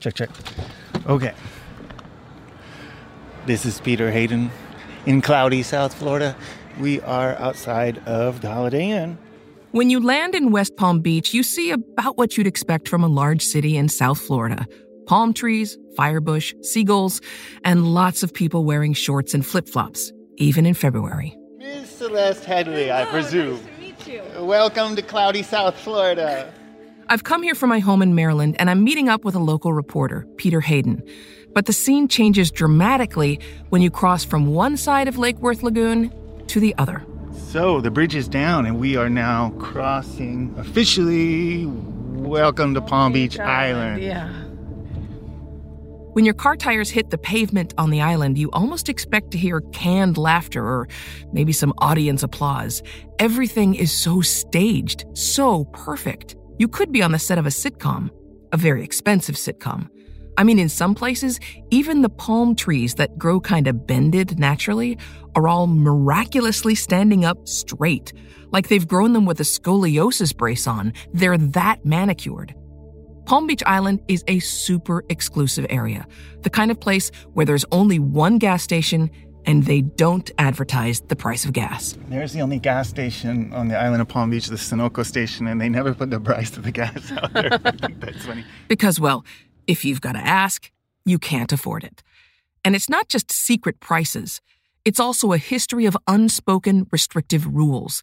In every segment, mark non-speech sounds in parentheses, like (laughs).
Check, check. Okay. This is Peter Hayden in cloudy South Florida. We are outside of the Holiday Inn. When you land in West Palm Beach, you see about what you'd expect from a large city in South Florida palm trees, firebush, seagulls, and lots of people wearing shorts and flip flops, even in February. Miss Celeste Headlee, I presume. Nice to meet you. Welcome to cloudy South Florida. I've come here from my home in Maryland and I'm meeting up with a local reporter, Peter Hayden. But the scene changes dramatically when you cross from one side of Lake Worth Lagoon to the other. So the bridge is down and we are now crossing officially. Welcome to Palm Beach Island. Yeah. When your car tires hit the pavement on the island, you almost expect to hear canned laughter or maybe some audience applause. Everything is so staged, so perfect. You could be on the set of a sitcom, a very expensive sitcom. I mean, in some places, even the palm trees that grow kind of bended naturally are all miraculously standing up straight, like they've grown them with a scoliosis brace on. They're that manicured. Palm Beach Island is a super exclusive area, the kind of place where there's only one gas station and they don't advertise the price of gas. There's the only gas station on the island of Palm Beach, the Sunoco station, and they never put the price of the gas (laughs) out there. That's funny. Because, well, if you've got to ask, you can't afford it. And it's not just secret prices, it's also a history of unspoken restrictive rules.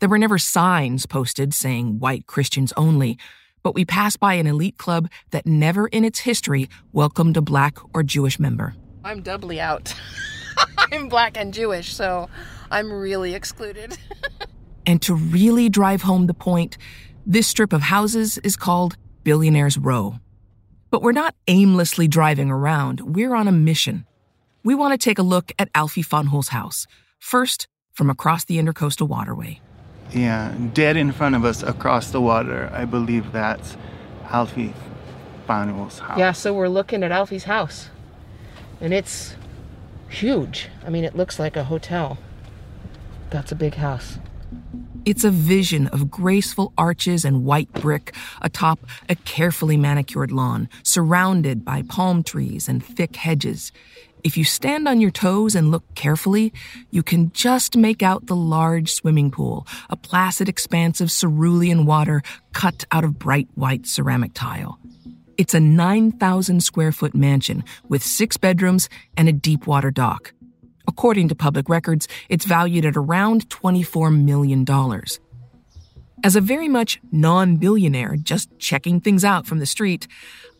There were never signs posted saying white Christians only, but we pass by an elite club that never in its history welcomed a black or Jewish member. I'm doubly out. (laughs) (laughs) I'm black and Jewish, so I'm really excluded. (laughs) And to really drive home the point, this strip of houses is called Billionaire's Row. But we're not aimlessly driving around, we're on a mission. We want to take a look at Alfie Fanjul's house, first from across the Intercoastal Waterway. Yeah, dead in front of us across the water. I believe that's Alfie Fanjul's house. yeah, so we're looking at Alfie's house. And it's huge. I mean, it looks like a hotel. That's a big house. It's a vision of graceful arches and white brick atop a carefully manicured lawn, surrounded by palm trees and thick hedges. If you stand on your toes and look carefully, you can just make out the large swimming pool, a placid expanse of cerulean water cut out of bright white ceramic tile. It's a 9,000 square foot mansion with six bedrooms and a deep water dock. According to public records, it's valued at around $24 million. As a very much non billionaire just checking things out from the street,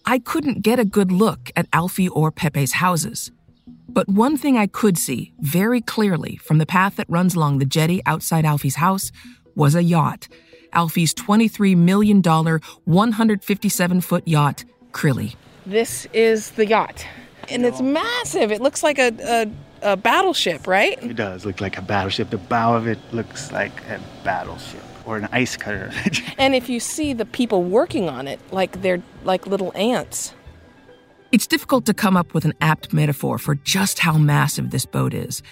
I couldn't get a good look at Alfie or Pepe's houses. But one thing I could see very clearly from the path that runs along the jetty outside Alfie's house was a yacht. Alfie's $23 million, 157 foot yacht, Crilly. This is the yacht. And it's massive. It looks like a, a, a battleship, right? It does look like a battleship. The bow of it looks like a battleship. or an ice cutter. (laughs) and if you see the people working on it, like they're like little ants. It's difficult to come up with an apt metaphor for just how massive this boat is.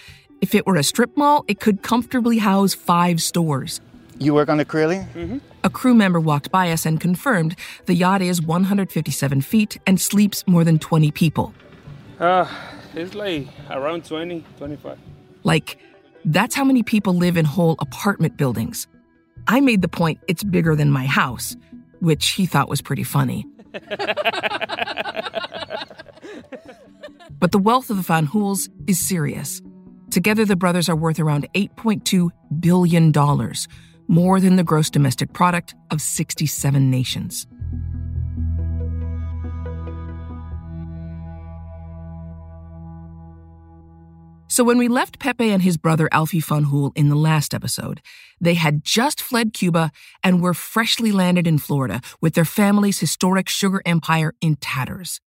If it were a strip mall, it could comfortably house five stores. You work on the Corelli? Mm-hmm. A crew member walked by us and confirmed the yacht is 157 feet and sleeps more than 20 people. Uh, it's like around 20, 25. Like, that's how many people live in whole apartment buildings. I made the point it's bigger than my house, which he thought was pretty funny. but the wealth of the Fanjuls is serious. Together, the brothers are worth around $8.2 billion, more than the gross domestic product of 67 nations. So when we left Pepe and his brother Alfie Fanjul in the last episode, they had just fled Cuba and were freshly landed in Florida with their family's historic sugar empire in tatters.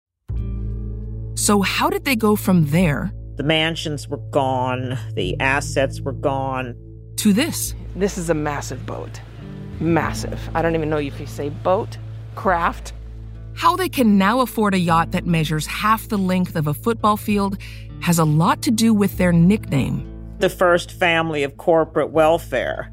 So how did they go from there? The mansions were gone, the assets were gone. To this. This is a massive boat. Massive. I don't even know if you say boat, craft. How they can now afford a yacht that measures half the length of a football field has a lot to do with their nickname the first family of corporate welfare.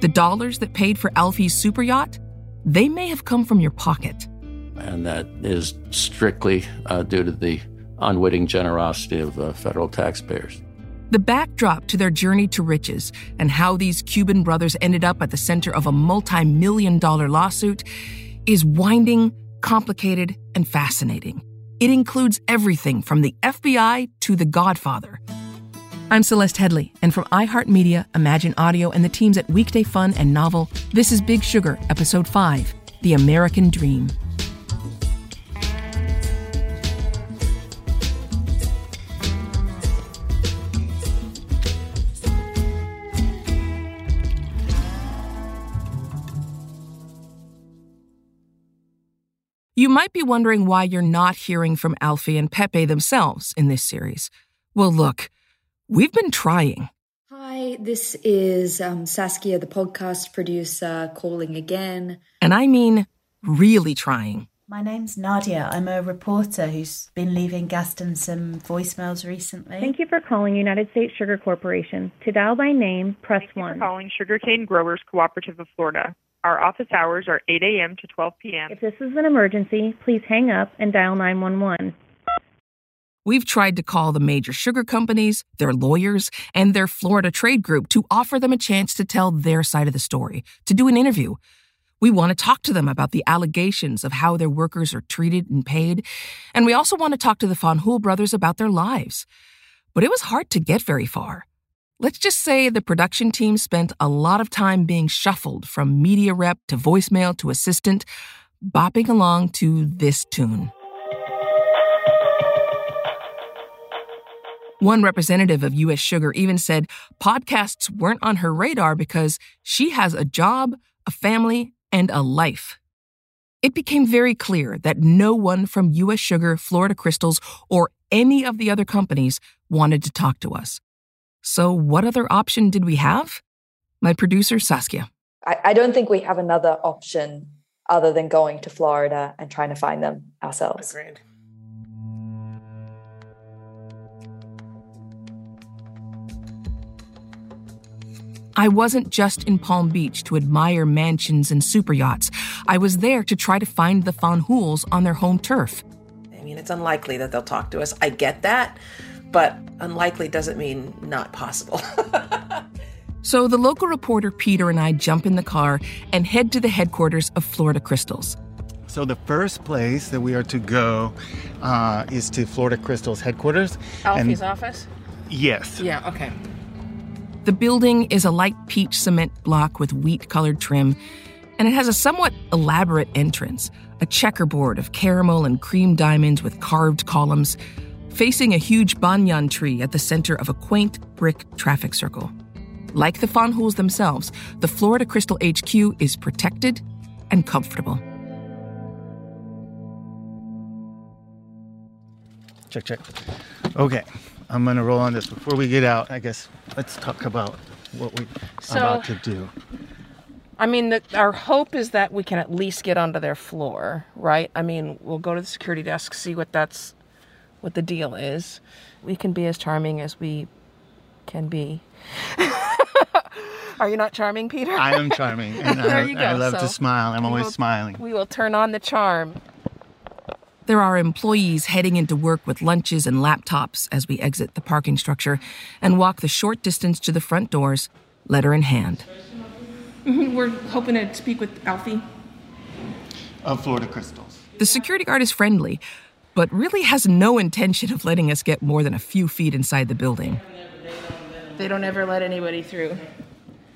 The dollars that paid for Alfie's super yacht, they may have come from your pocket. And that is strictly uh, due to the unwitting generosity of uh, federal taxpayers. The backdrop to their journey to riches and how these Cuban brothers ended up at the center of a multi million dollar lawsuit is winding, complicated, and fascinating. It includes everything from the FBI to The Godfather. I'm Celeste Headlee, and from iHeartMedia, Imagine Audio, and the teams at Weekday Fun and Novel, this is Big Sugar, Episode 5 The American Dream. You might be wondering why you're not hearing from Alfie and Pepe themselves in this series. Well, look, we've been trying. Hi, this is um, Saskia, the podcast producer, calling again. And I mean, really trying. My name's Nadia. I'm a reporter who's been leaving Gaston some voicemails recently. Thank you for calling United States Sugar Corporation. To dial by name, press Thank 1. You for calling Sugarcane Growers Cooperative of Florida. Our office hours are 8 a.m. to 12 p.m. If this is an emergency, please hang up and dial 911. We've tried to call the major sugar companies, their lawyers, and their Florida trade group to offer them a chance to tell their side of the story, to do an interview. We want to talk to them about the allegations of how their workers are treated and paid, and we also want to talk to the Fanjul brothers about their lives. But it was hard to get very far. Let's just say the production team spent a lot of time being shuffled from media rep to voicemail to assistant, bopping along to this tune. One representative of US Sugar even said podcasts weren't on her radar because she has a job, a family, and a life. It became very clear that no one from US Sugar, Florida Crystals, or any of the other companies wanted to talk to us. So, what other option did we have? My producer, Saskia. I, I, don't think we have another option other than going to Florida and trying to find them ourselves. Agreed. I wasn't just in Palm Beach to admire mansions and super yachts. I was there to try to find the Fanjuls on their home turf. I mean, it's unlikely that they'll talk to us. I get that, but unlikely doesn't mean not possible. (laughs) so the local reporter Peter and I jump in the car and head to the headquarters of Florida Crystals. So the first place that we are to go uh, is to Florida Crystals headquarters. Alfie's and, office? Yes. Yeah, okay. The building is a light peach cement block with wheat colored trim, and it has a somewhat elaborate entrance a checkerboard of caramel and cream diamonds with carved columns, facing a huge banyan tree at the center of a quaint brick traffic circle. Like the Fanjuls themselves, the Florida Crystal HQ is protected and comfortable. Check, check. Okay, I'm gonna roll on this. Before we get out, I guess let's talk about what we're so, about to do. I mean, the, our hope is that we can at least get onto their floor, right? I mean, we'll go to the security desk, see what that's, what the deal is. We can be as charming as we can be. (laughs) Are you not charming, Peter? I am charming, and (laughs) there I, you go. I love to smile. I'm always will- smiling. We will turn on the charm. There are employees heading into work with lunches and laptops as we exit the parking structure and walk the short distance to the front doors, letter in hand. Mm-hmm, (laughs) We're hoping to speak with Alfie. Of Florida crystals. The security guard is friendly, but really has no intention of letting us get more than a few feet inside the building. They don't ever let anybody through.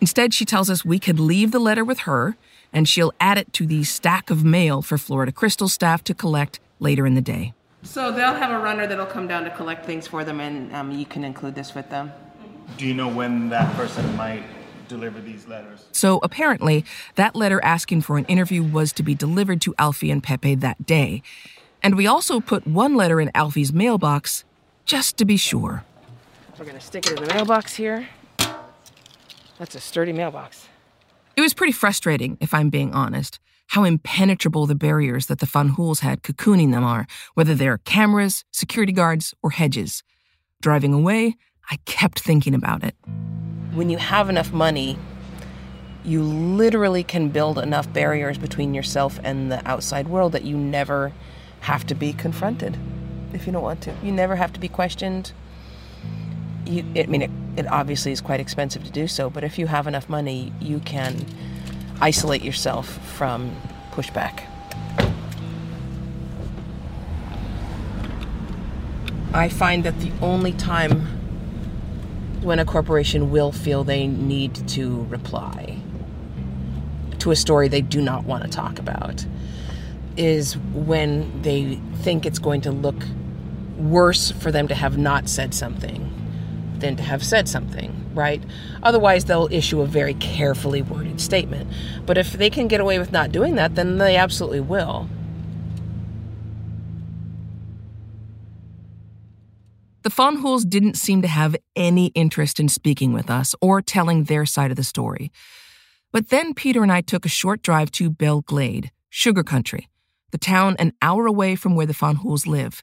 Instead, she tells us we could leave the letter with her and she'll add it to the stack of mail for Florida Crystal staff to collect later in the day. So they'll have a runner that'll come down to collect things for them, and um, you can include this with them. Do you know when that person might deliver these letters? So apparently, that letter asking for an interview was to be delivered to Alfie and Pepe that day. And we also put one letter in Alfie's mailbox just to be sure. We're gonna stick it in the mailbox here. That's a sturdy mailbox. It was pretty frustrating, if I'm being honest, how impenetrable the barriers that the Fanjuls had cocooning them are, whether they're cameras, security guards, or hedges. Driving away, I kept thinking about it. When you have enough money, you literally can build enough barriers between yourself and the outside world that you never have to be confronted if you don't want to. You never have to be questioned. You, I mean, it, it obviously is quite expensive to do so, but if you have enough money, you can isolate yourself from pushback. I find that the only time when a corporation will feel they need to reply to a story they do not want to talk about is when they think it's going to look worse for them to have not said something than to have said something, right? Otherwise, they'll issue a very carefully worded statement. But if they can get away with not doing that, then they absolutely will. The Fanjuls didn't seem to have any interest in speaking with us or telling their side of the story. But then Peter and I took a short drive to Belle Glade, sugar country, the town an hour away from where the Fanjuls live.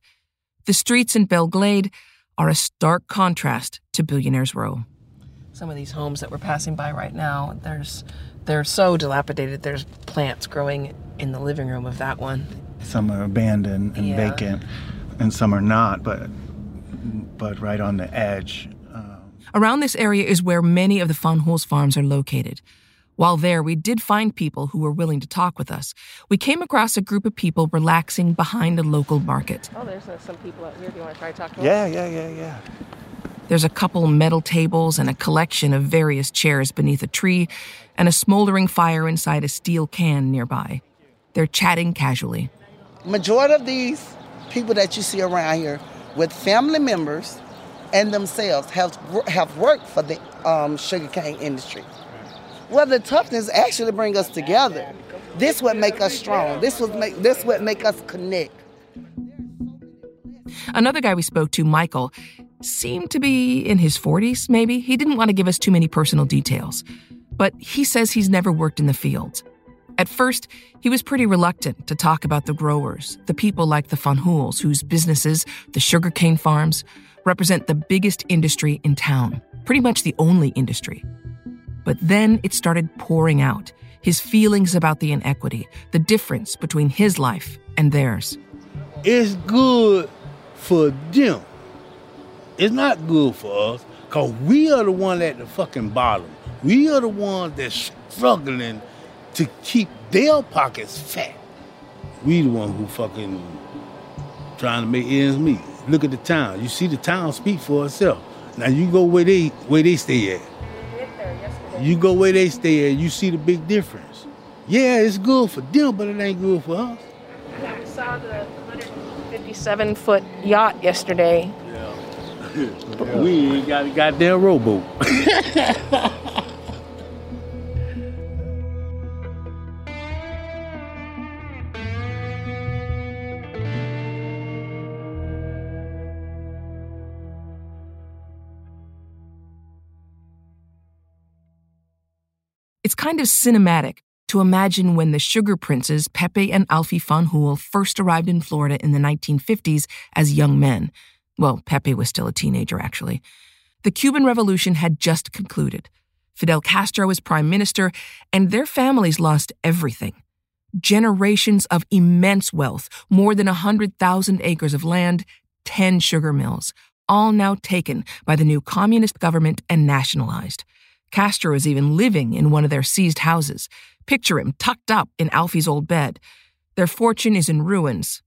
The streets in Belle Glade are a stark contrast to Billionaires Row. Some of these homes that we're passing by right now, there's they're so dilapidated. There's plants growing in the living room of that one. Some are abandoned and Yeah. vacant, and some are not, but but right on the edge. Um. Around this area is where many of the Fanjuls farms are located. While there, we did find people who were willing to talk with us. We came across a group of people relaxing behind a local market. Oh, there's uh, some people out here. Do you want to try to talk to them? Yeah, yeah, yeah, yeah. There's a couple metal tables and a collection of various chairs beneath a tree, and a smoldering fire inside a steel can nearby. They're chatting casually. Majority of these people that you see around here with family members and themselves have have worked for the um, sugarcane industry. Well, the toughness actually bring us together. This would make us strong. This would make this would make us connect. Another guy we spoke to, Michael, seemed to be in his 40s, maybe. He didn't want to give us too many personal details, but he says he's never worked in the fields. At first, he was pretty reluctant to talk about the growers, the people like the Fanjuls, whose businesses, the sugarcane farms, represent the biggest industry in town, pretty much the only industry. But then it started pouring out his feelings about the inequity, the difference between his life and theirs. It's good for them. It's not good for us, cause we are the one at the fucking bottom. We are the ones that's struggling to keep their pockets fat. We the one who fucking trying to make ends meet. Look at the town. You see the town speak for itself. Now you go where they where they stay at. You go where they stay at, you see the big difference. Yeah, it's good for them, but it ain't good for us. Yeah, we saw the 157 foot yacht yesterday. (laughs) we ain't got a goddamn rowboat. (laughs) It's kind of cinematic to imagine when the sugar princes Pepe and Alfie Fanjul first arrived in Florida in the 1950s as young men. Well, Pepe was still a teenager, actually. The Cuban Revolution had just concluded. Fidel Castro was prime minister, and their families lost everything. Generations of immense wealth, more than 100,000 acres of land, 10 sugar mills, all now taken by the new communist government and nationalized. Castro is even living in one of their seized houses. Picture him tucked up in Alfie's old bed. Their fortune is in ruins.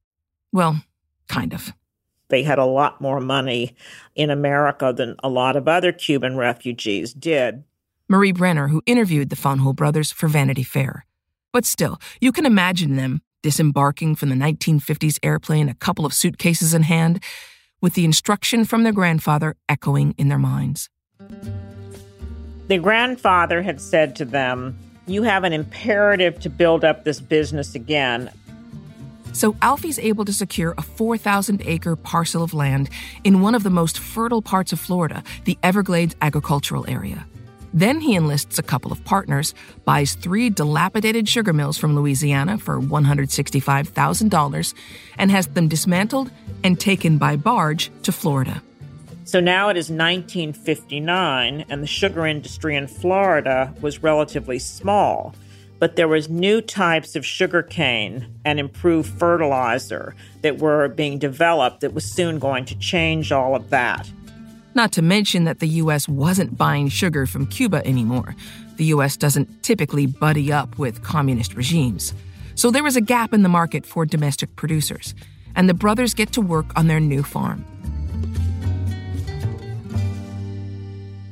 Well, kind of. They had a lot more money in America than a lot of other Cuban refugees did. Marie Brenner, who interviewed the Fanjul brothers for Vanity Fair. But still, you can imagine them disembarking from the 1950s airplane, a couple of suitcases in hand, with the instruction from their grandfather echoing in their minds. The grandfather had said to them, You have an imperative to build up this business again. So Alfie's able to secure a 4,000 acre parcel of land in one of the most fertile parts of Florida, the Everglades agricultural area. Then he enlists a couple of partners, buys three dilapidated sugar mills from Louisiana for $165,000, and has them dismantled and taken by barge to Florida. So now it is 1959, and the sugar industry in Florida was relatively small, but there was new types of sugar cane and improved fertilizer that were being developed that was soon going to change all of that. Not to mention that the US wasn't buying sugar from Cuba anymore. The US doesn't typically buddy up with communist regimes. So there was a gap in the market for domestic producers, and the brothers get to work on their new farm.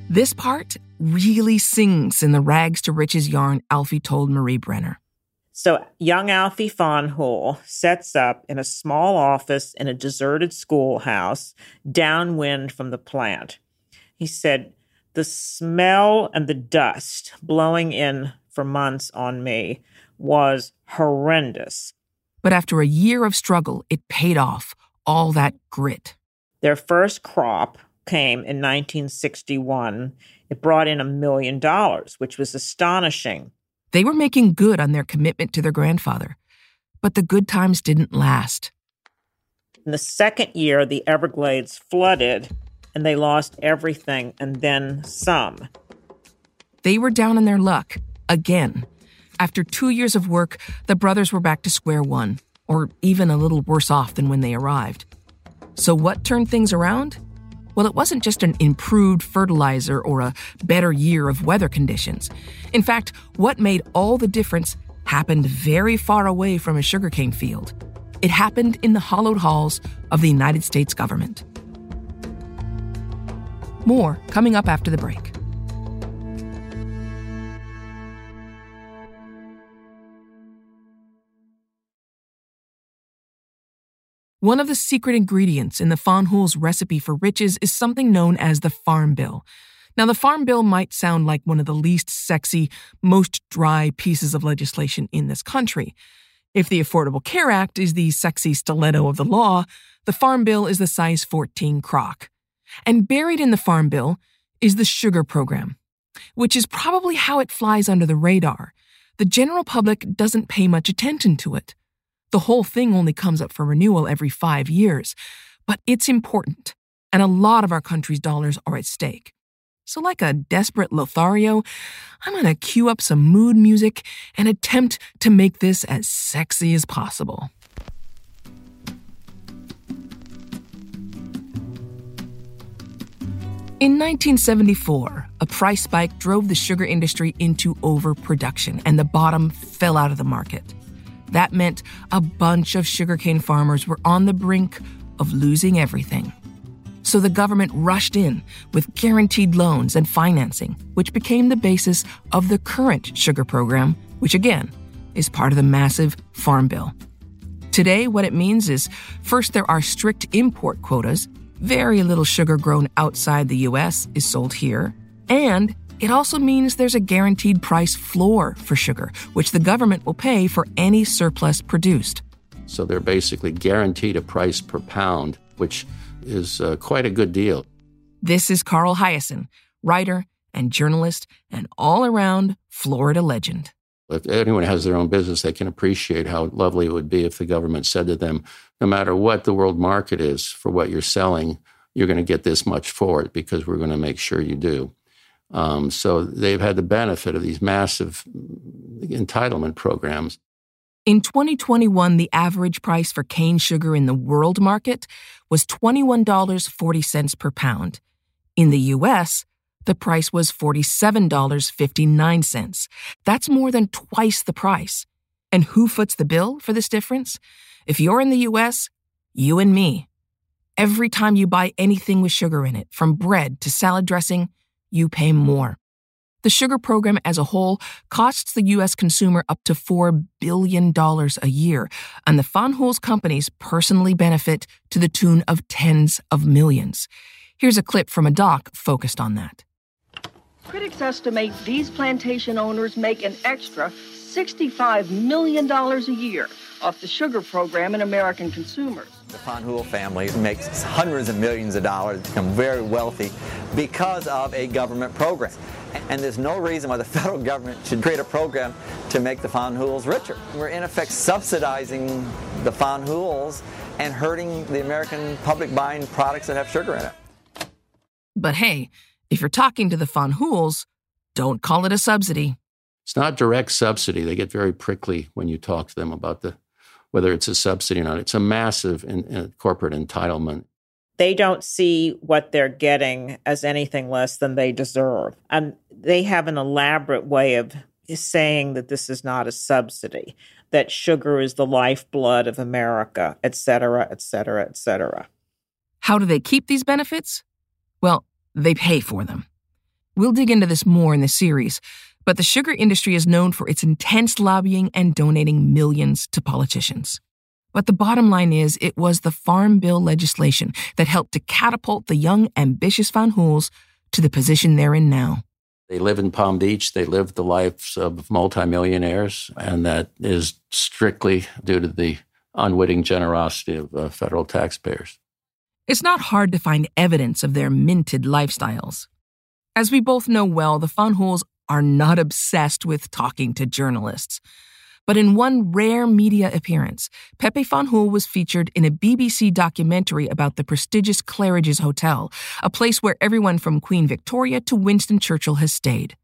This part really sings in the rags to riches yarn Alfie told Marie Brenner. So young Alfie Fanjul sets up in a small office in a deserted schoolhouse downwind from the plant. He said, The smell and the dust blowing in for months on me was horrendous. But after a year of struggle, it paid off all that grit. Their first crop came in 1961. It brought in a million dollars, which was astonishing. They were making good on their commitment to their grandfather. But the good times didn't last. In the second year, the Everglades flooded and they lost everything and then some. They were down on their luck again. After two years of work, the brothers were back to square one, or even a little worse off than when they arrived. So, what turned things around? Well, it wasn't just an improved fertilizer or a better year of weather conditions. In fact, what made all the difference happened very far away from a sugarcane field. It happened in the hollowed halls of the United States government. More coming up after the break. One of the secret ingredients in the Fanjul's recipe for riches is something known as the Farm Bill. Now, the Farm Bill might sound like one of the least sexy, most dry pieces of legislation in this country. If the Affordable Care Act is the sexy stiletto of the law, the Farm Bill is the size 14 crock. And buried in the Farm Bill is the sugar program, which is probably how it flies under the radar. The general public doesn't pay much attention to it. The whole thing only comes up for renewal every five years, but it's important, and a lot of our country's dollars are at stake. So, like a desperate Lothario, I'm going to cue up some mood music and attempt to make this as sexy as possible. In 1974, a price spike drove the sugar industry into overproduction, and the bottom fell out of the market. That meant a bunch of sugarcane farmers were on the brink of losing everything. So the government rushed in with guaranteed loans and financing, which became the basis of the current sugar program, which again is part of the massive Farm Bill. Today, what it means is first, there are strict import quotas. Very little sugar grown outside the US is sold here. And it also means there's a guaranteed price floor for sugar, which the government will pay for any surplus produced. So they're basically guaranteed a price per pound, which is uh, quite a good deal. This is Carl Hiaasen, writer and journalist, and all around Florida legend. If anyone has their own business, they can appreciate how lovely it would be if the government said to them, no matter what the world market is for what you're selling, you're going to get this much for it because we're going to make sure you do. Um, so they've had the benefit of these massive entitlement programs. In 2021, the average price for cane sugar in the world market was $21.40 per pound. In the US, the price was $47.59. That's more than twice the price. And who foots the bill for this difference? If you're in the US, you and me. Every time you buy anything with sugar in it, from bread to salad dressing, you pay more. The sugar program as a whole costs the U.S. consumer up to $4 billion a year, and the Van companies personally benefit to the tune of tens of millions. Here's a clip from a doc focused on that. Critics estimate these plantation owners make an extra $65 million a year off the sugar program in American consumers. The Fanjul family makes hundreds of millions of dollars, become very wealthy because of a government program. And there's no reason why the (laughs) federal government should create a program to make the Fanjuls richer. We're in effect subsidizing the Fanjuls and hurting the American public buying products that have sugar in it. But hey, if you're talking to the Fanjuls, don't call it a subsidy. It's not direct subsidy. They get very prickly when you talk to them about the whether it's a subsidy or not. It's a massive in, in corporate entitlement. They don't see what they're getting as anything less than they deserve. And they have an elaborate way of saying that this is not a subsidy, that sugar is the lifeblood of America, et cetera, et cetera, et cetera. How do they keep these benefits? Well, they pay for them. We'll dig into this more in the series, but the sugar industry is known for its intense lobbying and donating millions to politicians. But the bottom line is, it was the Farm Bill legislation that helped to catapult the young, ambitious Fanjuls to the position they're in now. They live in Palm Beach. They live the lives of multimillionaires, and that is strictly due to the unwitting generosity of uh, federal taxpayers. It's not hard to find evidence of their minted lifestyles. As we both know well, the Fanjuls are not obsessed with talking to journalists. But in one rare media appearance, Pepe Fanjul was featured in a BBC documentary about the prestigious Claridge's Hotel, a place where everyone from Queen Victoria to Winston Churchill has stayed.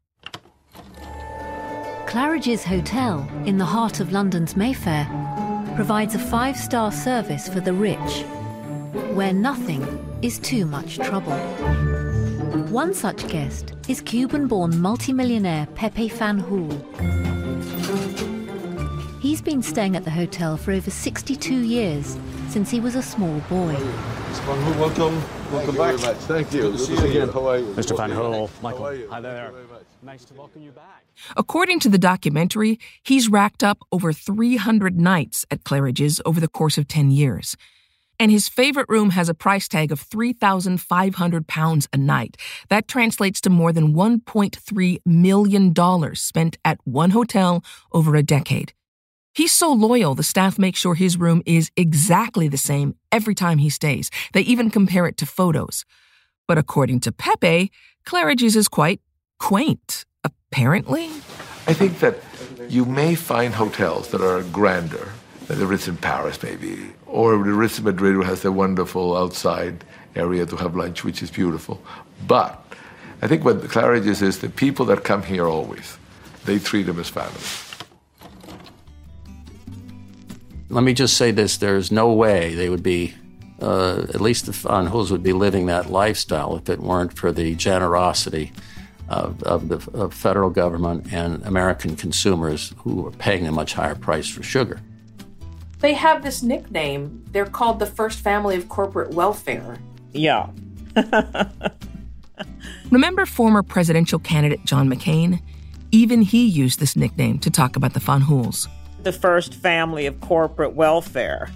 Claridge's Hotel, in the heart of London's Mayfair, provides a five star service for the rich, where nothing is too much trouble. One such guest is Cuban born multimillionaire Pepe Fanjul. He's been staying at the hotel for over 62 years, since he was a small boy. Mr. Fanjul, welcome. Welcome Thank back. you very much. Thank you. Good to see you again. How are you? Mr. Van Hool, Michael. Hi there. Nice to welcome you back. According to the documentary, he's racked up over 300 nights at Claridge's over the course of 10 years. And his favorite room has a price tag of 3,500 pounds a night. That translates to more than $1.3 million spent at one hotel over a decade. He's so loyal, the staff make sure his room is exactly the same every time he stays. They even compare it to photos. But according to Pepe, Claridge's is quite quaint, apparently. I think that you may find hotels that are grander than the Ritz in Paris, maybe, or the Ritz Madrid, has a wonderful outside area to have lunch, which is beautiful. But I think what Claridge's is is the people that come here always, they treat them as family. Let me just say this there's no way they would be, uh, at least the Van would be living that lifestyle if it weren't for the generosity of, of the of federal government and American consumers who are paying a much higher price for sugar. They have this nickname. They're called the first family of corporate welfare. Yeah. (laughs) Remember former presidential candidate John McCain? Even he used this nickname to talk about the Fanjuls. The first family of corporate welfare.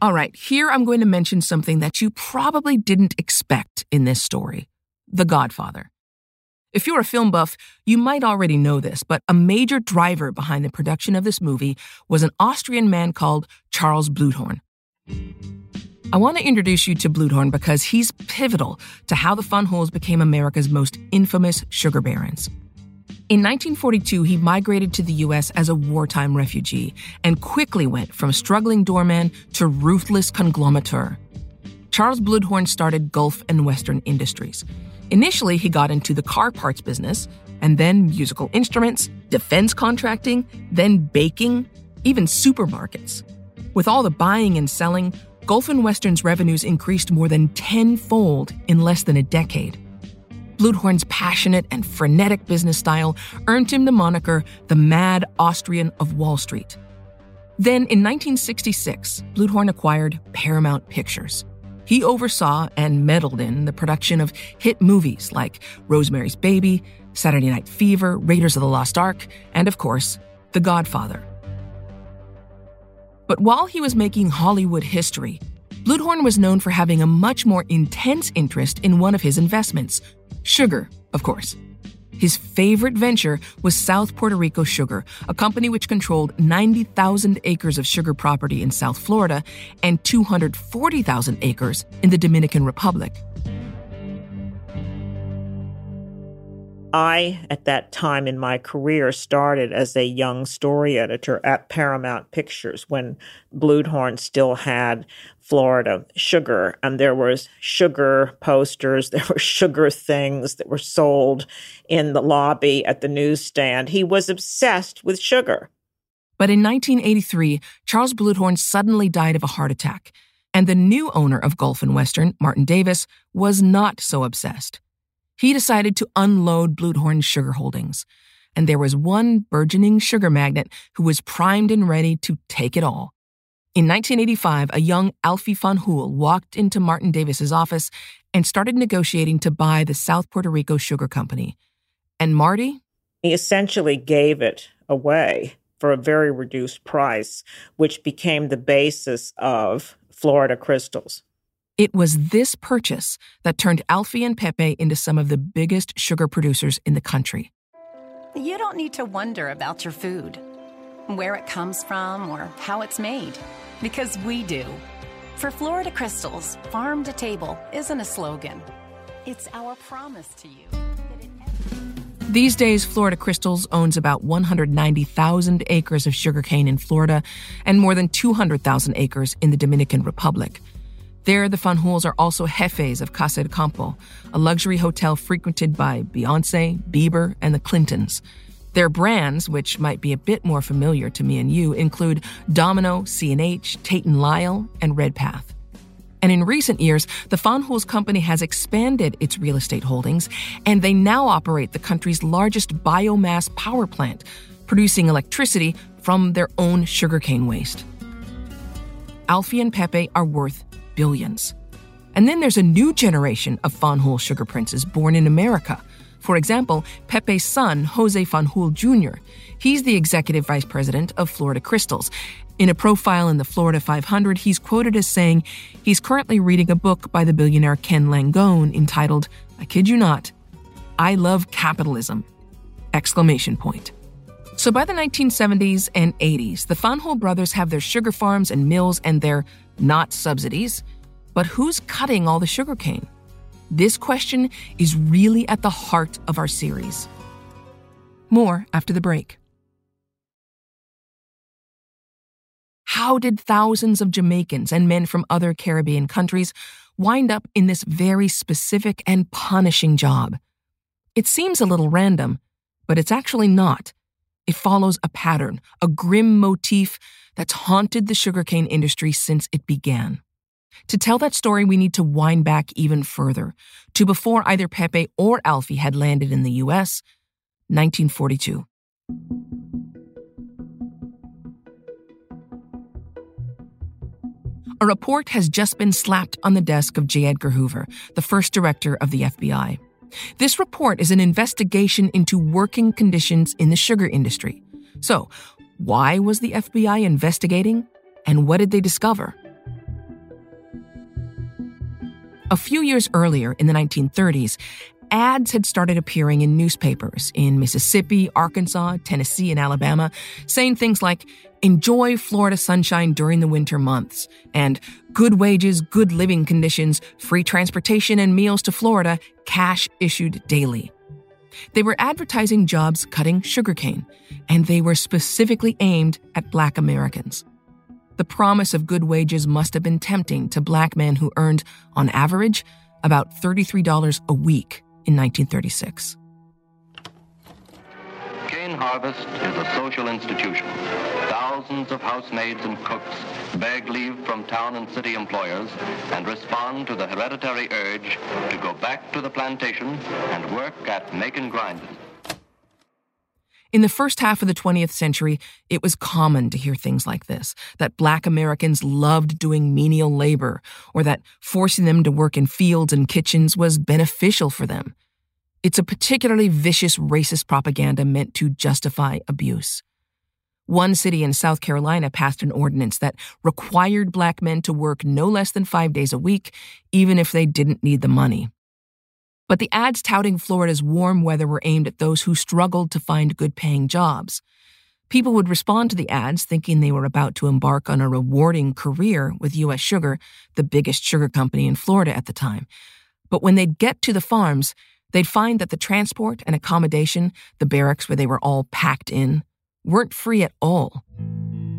All right, here I'm going to mention something that you probably didn't expect in this story The Godfather. If you're a film buff, you might already know this, but a major driver behind the production of this movie was an Austrian man called Charles Bluhdorn. I want to introduce you to Bluhdorn because he's pivotal to how the Fanjuls became America's most infamous sugar barons. In 1942, he migrated to the U.S. as a wartime refugee and quickly went from struggling doorman to ruthless conglomerateur. Charles Bluhdorn started Gulf and Western Industries. Initially, he got into the car parts business, and then musical instruments, defense contracting, then baking, even supermarkets. With all the buying and selling, Gulf and Western's revenues increased more than tenfold in less than a decade. Bluhdorn's passionate and frenetic business style earned him the moniker the Mad Austrian of Wall Street. Then, in 1966, Bluhdorn acquired Paramount Pictures. He oversaw and meddled in the production of hit movies like Rosemary's Baby, Saturday Night Fever, Raiders of the Lost Ark, and of course, The Godfather. But while he was making Hollywood history, Bluhdorn was known for having a much more intense interest in one of his investments sugar, of course. His favorite venture was South Puerto Rico Sugar, a company which controlled 90,000 acres of sugar property in South Florida and 240,000 acres in the Dominican Republic. I, at that time in my career, started as a young story editor at Paramount Pictures when Bluhdorn still had Florida sugar, and there was sugar posters, (laughs) there were sugar things that were sold in the lobby at the newsstand. He was obsessed with sugar. But in 1983, Charles Bluhdorn suddenly died of a heart attack, and the new owner of Gulf and Western, Martin Davis, was not so obsessed he decided to unload Bluhdorn's sugar holdings. And there was one burgeoning sugar magnate who was primed and ready to take it all. In 1985, a young Alfie Fanjul walked into Martin Davis's office and started negotiating to buy the South Puerto Rico Sugar Company. And Marty? He essentially gave it away for a very reduced price, which became the basis of Florida Crystals. It was this purchase that turned Alfie and Pepe into some of the biggest sugar producers in the country. You don't need to wonder about your food, where it comes from, or how it's made, because we do. For Florida Crystals, farm to table isn't a slogan, it's our promise to you. These days, Florida Crystals owns about 190,000 acres of sugarcane in Florida and more than 200,000 acres in the Dominican Republic. There, the Van are also jefes of Casa de Campo, a luxury hotel frequented by Beyonce, Bieber, and the Clintons. Their brands, which might be a bit more familiar to me and you, include Domino, C&H, Tate & Lyle, and Redpath. And in recent years, the Van company has expanded its real estate holdings, and they now operate the country's largest biomass power plant, producing electricity from their own sugarcane waste. Alfie and Pepe are worth billions. And then there's a new generation of Fanjul sugar princes born in America. For example, Pepe's son, Jose Fanjul Jr., he's the executive vice president of Florida Crystals. In a profile in the Florida 500, he's quoted as saying he's currently reading a book by the billionaire Ken Langone entitled, I kid you not, I love capitalism! Exclamation point. So by the 1970s and 80s, the Fanjul brothers have their sugar farms and mills and their not subsidies. But who's cutting all the sugarcane? This question is really at the heart of our series. More after the break. How did thousands of Jamaicans and men from other Caribbean countries wind up in this very specific and punishing job? It seems a little random, but it's actually not. It follows a pattern, a grim motif that's haunted the sugarcane industry since it began. To tell that story, we need to wind back even further to before either Pepe or Alfie had landed in the US, 1942. A report has just been slapped on the desk of J. Edgar Hoover, the first director of the FBI. This report is an investigation into working conditions in the sugar industry. So, why was the FBI investigating? And what did they discover? A few years earlier, in the 1930s, ads had started appearing in newspapers in Mississippi, Arkansas, Tennessee, and Alabama, saying things like, enjoy Florida sunshine during the winter months, and good wages, good living conditions, free transportation, and meals to Florida, cash issued daily. They were advertising jobs cutting sugarcane, and they were specifically aimed at black Americans. The promise of good wages must have been tempting to black men who earned, on average, about $33 a week in 1936. Cane Harvest is a social institution. Thousands of housemaids and cooks beg leave from town and city employers and respond to the hereditary urge to go back to the plantation and work at making grinding. In the first half of the 20th century, it was common to hear things like this that black Americans loved doing menial labor, or that forcing them to work in fields and kitchens was beneficial for them. It's a particularly vicious racist propaganda meant to justify abuse. One city in South Carolina passed an ordinance that required black men to work no less than five days a week, even if they didn't need the money. But the ads touting Florida's warm weather were aimed at those who struggled to find good paying jobs. People would respond to the ads thinking they were about to embark on a rewarding career with U.S. Sugar, the biggest sugar company in Florida at the time. But when they'd get to the farms, they'd find that the transport and accommodation, the barracks where they were all packed in, weren't free at all.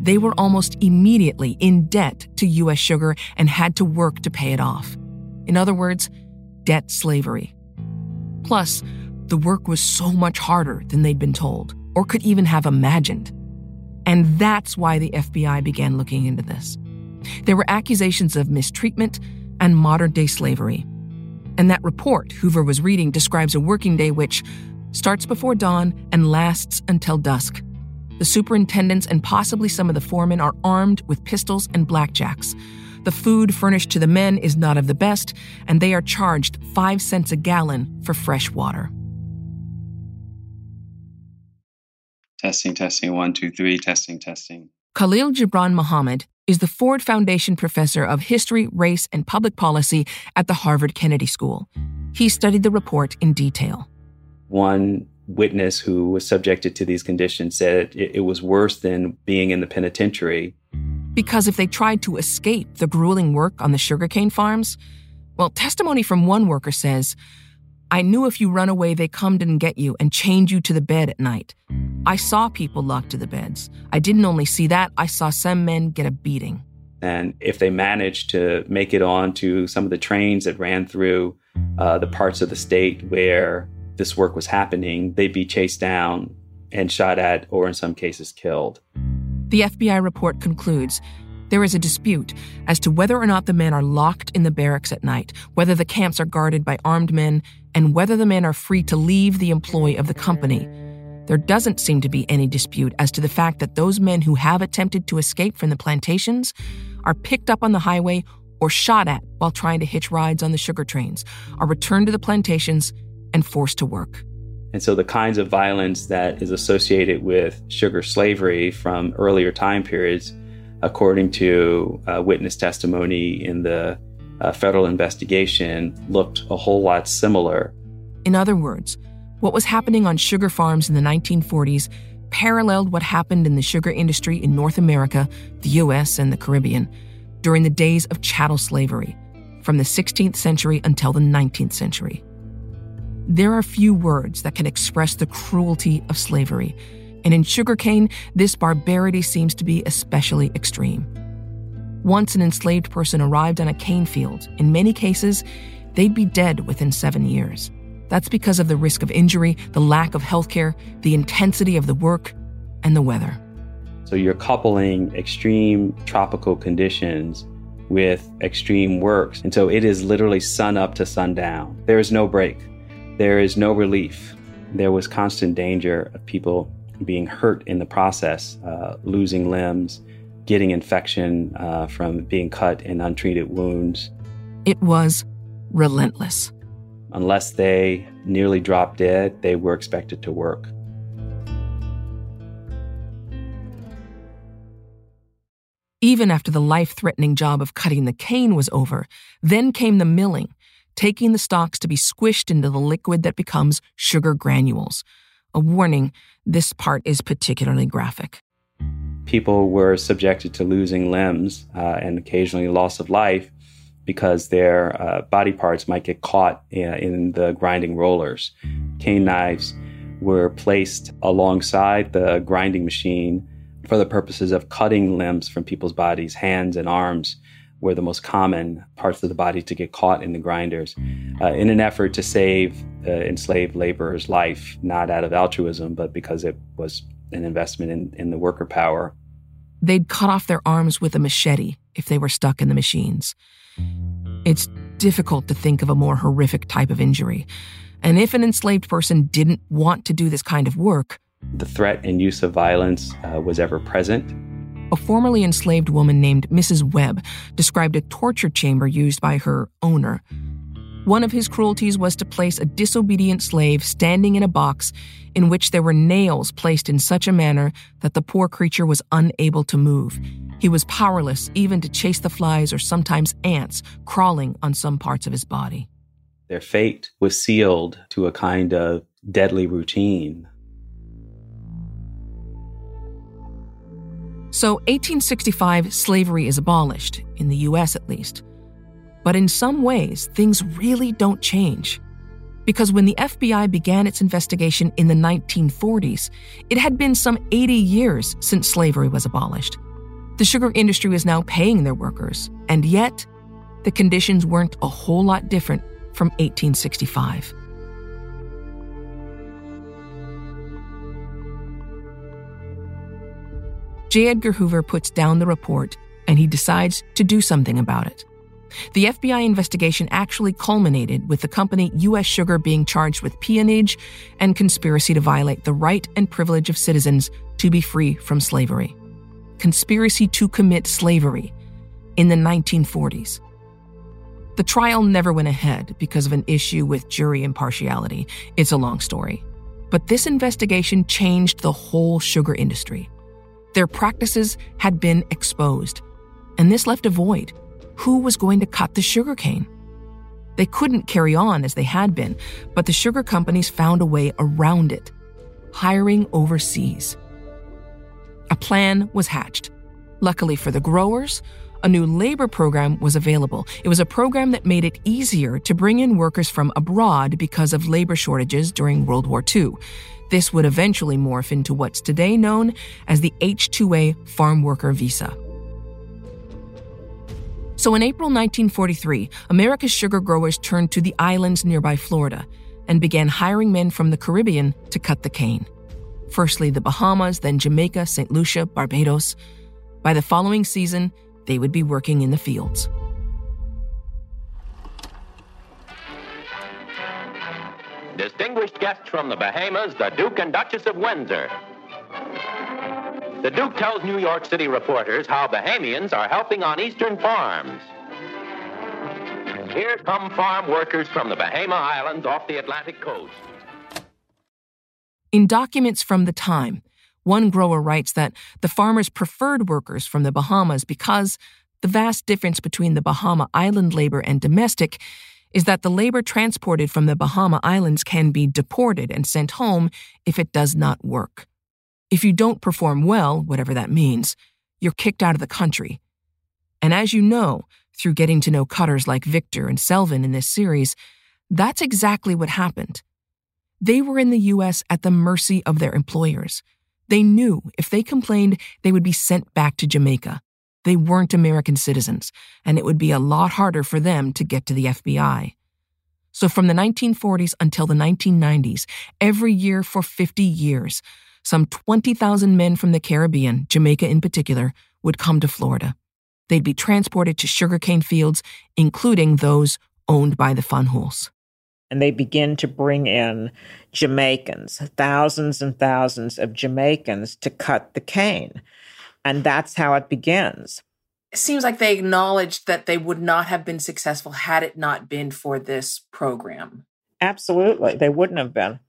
They were almost immediately in debt to U.S. Sugar and had to work to pay it off. In other words, debt slavery. Plus, the work was so much harder than they'd been told, or could even have imagined. And that's why the FBI began looking into this. There were accusations of mistreatment and modern day slavery. And that report Hoover was reading describes a working day which starts before dawn and lasts until dusk. The superintendents and possibly some of the foremen are armed with pistols and blackjacks. The food furnished to the men is not of the best, and they are charged five cents a gallon for fresh water. Testing, testing, one, two, three, testing, testing. Khalil Gibran Muhammad is the Ford Foundation Professor of History, Race, and Public Policy at the Harvard Kennedy School. He studied the report in detail. One witness who was subjected to these conditions said it, it was worse than being in the penitentiary. Because if they tried to escape the grueling work on the sugarcane farms, well, testimony from one worker says, I knew if you run away, they come and get you and chained you to the bed at night. I saw people locked to the beds. I didn't only see that, I saw some men get a beating. And if they managed to make it onto some of the trains that ran through uh, the parts of the state where this work was happening, they'd be chased down and shot at, or in some cases, killed. The FBI report concludes there is a dispute as to whether or not the men are locked in the barracks at night, whether the camps are guarded by armed men, and whether the men are free to leave the employ of the company. There doesn't seem to be any dispute as to the fact that those men who have attempted to escape from the plantations are picked up on the highway or shot at while trying to hitch rides on the sugar trains, are returned to the plantations, and forced to work. And so the kinds of violence that is associated with sugar slavery from earlier time periods, according to uh, witness testimony in the uh, federal investigation, looked a whole lot similar. In other words, what was happening on sugar farms in the 1940s paralleled what happened in the sugar industry in North America, the US, and the Caribbean during the days of chattel slavery, from the 16th century until the 19th century. There are few words that can express the cruelty of slavery, and in sugarcane, this barbarity seems to be especially extreme. Once an enslaved person arrived on a cane field, in many cases, they'd be dead within seven years. That's because of the risk of injury, the lack of health care, the intensity of the work, and the weather. So you're coupling extreme tropical conditions with extreme works. And so it is literally sun up to sundown. There is no break. There is no relief. There was constant danger of people being hurt in the process, uh, losing limbs, getting infection uh, from being cut in untreated wounds. It was relentless. Unless they nearly dropped dead, they were expected to work. Even after the life threatening job of cutting the cane was over, then came the milling, taking the stalks to be squished into the liquid that becomes sugar granules. A warning this part is particularly graphic. People were subjected to losing limbs uh, and occasionally loss of life because their uh, body parts might get caught in, uh, in the grinding rollers. Cane knives were placed alongside the grinding machine for the purposes of cutting limbs from people's bodies. Hands and arms were the most common parts of the body to get caught in the grinders uh, in an effort to save the enslaved laborer's life, not out of altruism, but because it was an investment in, in the worker power. They'd cut off their arms with a machete if they were stuck in the machines. It's difficult to think of a more horrific type of injury. And if an enslaved person didn't want to do this kind of work, the threat and use of violence uh, was ever present. A formerly enslaved woman named Mrs. Webb described a torture chamber used by her owner. One of his cruelties was to place a disobedient slave standing in a box in which there were nails placed in such a manner that the poor creature was unable to move. He was powerless even to chase the flies or sometimes ants crawling on some parts of his body. Their fate was sealed to a kind of deadly routine. So, 1865, slavery is abolished, in the US at least. But in some ways, things really don't change. Because when the FBI began its investigation in the 1940s, it had been some 80 years since slavery was abolished. The sugar industry was now paying their workers, and yet, the conditions weren't a whole lot different from 1865. J. Edgar Hoover puts down the report and he decides to do something about it. The FBI investigation actually culminated with the company U.S. Sugar being charged with peonage and conspiracy to violate the right and privilege of citizens to be free from slavery. Conspiracy to commit slavery in the 1940s. The trial never went ahead because of an issue with jury impartiality. It's a long story. But this investigation changed the whole sugar industry. Their practices had been exposed, and this left a void. Who was going to cut the sugarcane? They couldn't carry on as they had been, but the sugar companies found a way around it hiring overseas. A plan was hatched. Luckily for the growers, a new labor program was available. It was a program that made it easier to bring in workers from abroad because of labor shortages during World War II. This would eventually morph into what's today known as the H 2A Farm Worker Visa. So in April 1943, America's sugar growers turned to the islands nearby Florida and began hiring men from the Caribbean to cut the cane. Firstly, the Bahamas, then Jamaica, St. Lucia, Barbados. By the following season, they would be working in the fields. Distinguished guests from the Bahamas, the Duke and Duchess of Windsor. The Duke tells New York City reporters how Bahamians are helping on eastern farms. Here come farm workers from the Bahama Islands off the Atlantic coast. In documents from the time, one grower writes that the farmers preferred workers from the Bahamas because the vast difference between the Bahama island labor and domestic is that the labor transported from the Bahama Islands can be deported and sent home if it does not work. If you don't perform well, whatever that means, you're kicked out of the country. And as you know, through getting to know cutters like Victor and Selvin in this series, that's exactly what happened. They were in the U.S. at the mercy of their employers. They knew if they complained, they would be sent back to Jamaica. They weren't American citizens, and it would be a lot harder for them to get to the FBI. So, from the 1940s until the 1990s, every year for 50 years, some 20,000 men from the Caribbean, Jamaica in particular, would come to Florida. They'd be transported to sugarcane fields, including those owned by the Fanjuls. And they begin to bring in Jamaicans, thousands and thousands of Jamaicans to cut the cane. And that's how it begins. It seems like they acknowledged that they would not have been successful had it not been for this program. Absolutely. They wouldn't have been.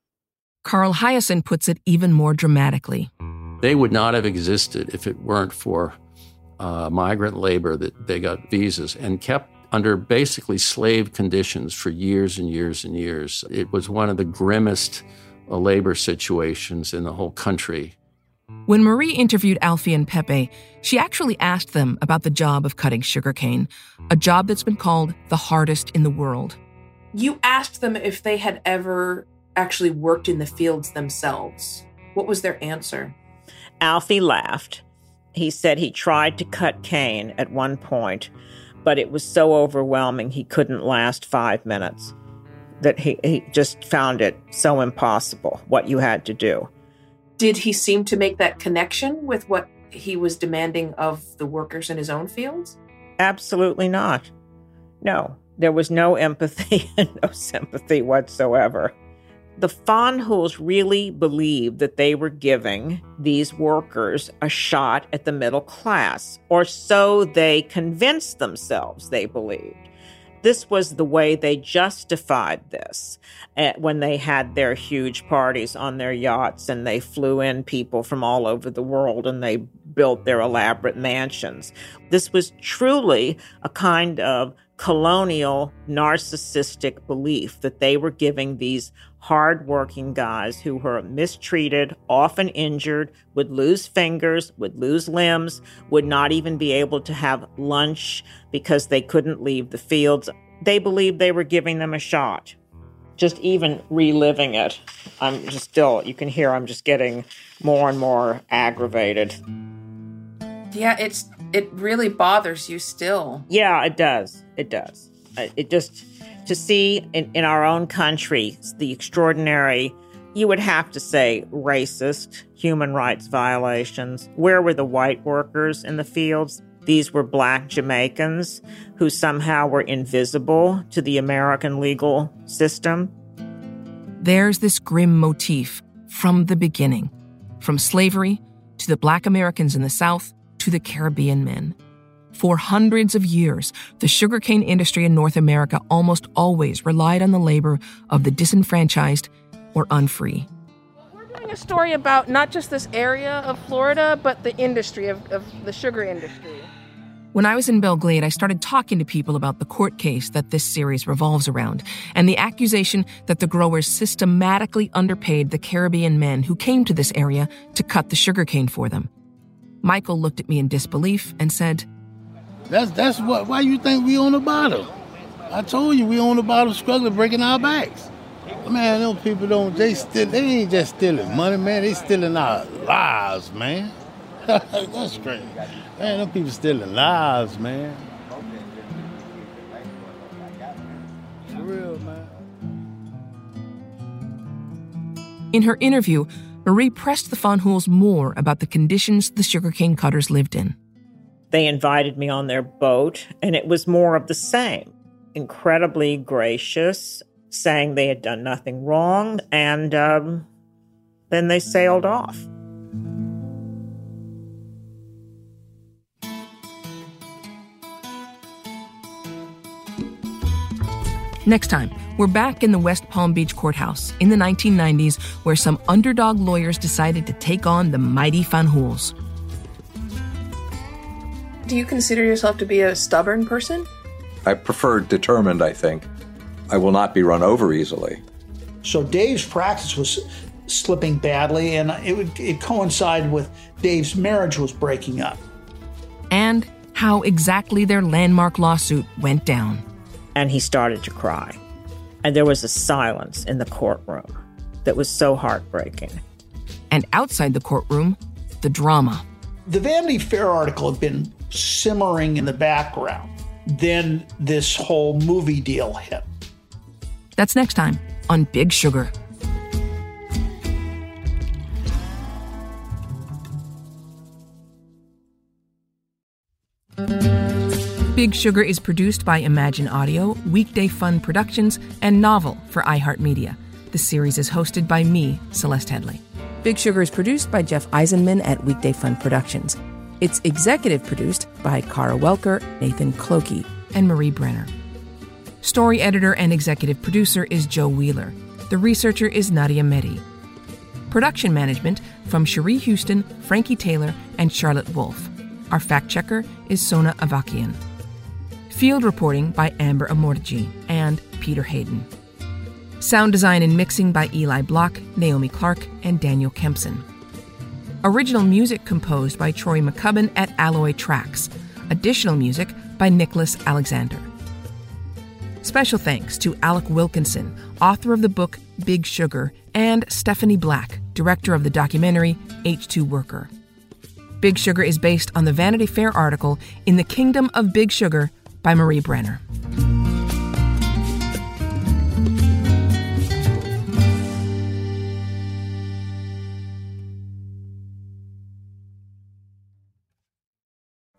Carl Hiaasen puts it even more dramatically. They would not have existed if it weren't for uh, migrant labor that they got visas and kept under basically slave conditions for years and years and years. It was one of the grimmest uh, labor situations in the whole country. When Marie interviewed Alfie and Pepe, she actually asked them about the job of cutting sugarcane, a job that's been called the hardest in the world. You asked them if they had ever actually worked in the fields themselves. What was their answer? Alfie laughed. He said he tried to cut cane at one point, but it was so overwhelming he couldn't last five minutes. That he, he just found it so impossible what you had to do. Did he seem to make that connection with what he was demanding of the workers in his own fields? Absolutely not. No, there was no empathy (laughs) and no sympathy whatsoever. The Fanjuls really believed that they were giving these workers a shot at the middle class, or so they convinced themselves they believed. This was the way they justified this eh, when they had their huge parties on their yachts and they flew in people from all over the world and they built their elaborate mansions. This was truly a kind of colonial narcissistic belief that they were giving these hardworking guys who were mistreated, often injured, would lose fingers, would lose limbs, would not even be able to have lunch because they couldn't leave the fields. They believed they were giving them a shot. Just even reliving it, I'm just still, you can hear I'm just getting more and more aggravated. Yeah, it's it really bothers you still. Yeah, it does. It does. It just to see in, in our own country the extraordinary, you would have to say, racist human rights violations. Where were the white workers in the fields? These were black Jamaicans who somehow were invisible to the American legal system. There's this grim motif from the beginning, from slavery to the black Americans in the South to the Caribbean men. For hundreds of years, the sugarcane industry in North America almost always relied on the labor of the disenfranchised or unfree. We're doing a story about not just this area of Florida, but the industry of, of the sugar industry. When I was in Belle Glade, I started talking to people about the court case that this series revolves around and the accusation that the growers systematically underpaid the Caribbean men who came to this area to cut the sugarcane for them. Michael looked at me in disbelief and said, that's that's what. Why you think we on the bottom? I told you we on the bottom, struggling, breaking our backs. Man, them people don't. They still. They ain't just stealing money, man. They stealing our lives, man. (laughs) that's crazy. Man, them people stealing lives, man. For real, man. In her interview, Marie pressed the Fanjuls more about the conditions the sugarcane cutters lived in. They invited me on their boat, and it was more of the same. Incredibly gracious, saying they had done nothing wrong, and um, then they sailed off. Next time, we're back in the West Palm Beach courthouse in the 1990s, where some underdog lawyers decided to take on the mighty Fanjuls. Do you consider yourself to be a stubborn person? I prefer determined, I think. I will not be run over easily. So Dave's practice was slipping badly, and it, would, it coincided with Dave's marriage was breaking up. And how exactly their landmark lawsuit went down. And he started to cry. And there was a silence in the courtroom that was so heartbreaking. And outside the courtroom, the drama. The Vanity Fair article had been simmering in the background. Then this whole movie deal hit. That's next time on Big Sugar. Big Sugar is produced by Imagine Audio, Weekday Fun Productions, and Novel for iHeartMedia. The series is hosted by me, Celeste Headlee. Big Sugar is produced by Jeff Eisenman at Weekday Fun Productions. It's executive produced by Kara Welker, Nathan Clokey, and Marie Brenner. Story editor and executive producer is Joe Wheeler. The researcher is Nadia Mehdi. Production management from Cherie Houston, Frankie Taylor, and Charlotte Wolf. Our fact checker is Sona Avakian. Field reporting by Amber Amortegui and Peter Hayden. Sound design and mixing by Eli Block, Naomi Clark, and Daniel Kempson. Original music composed by Troy McCubbin at Alloy Tracks. Additional music by Nicholas Alexander. Special thanks to Alec Wilkinson, author of the book Big Sugar, and Stephanie Black, director of the documentary H2 Worker. Big Sugar is based on the Vanity Fair article In the Kingdom of Big Sugar by Marie Brenner.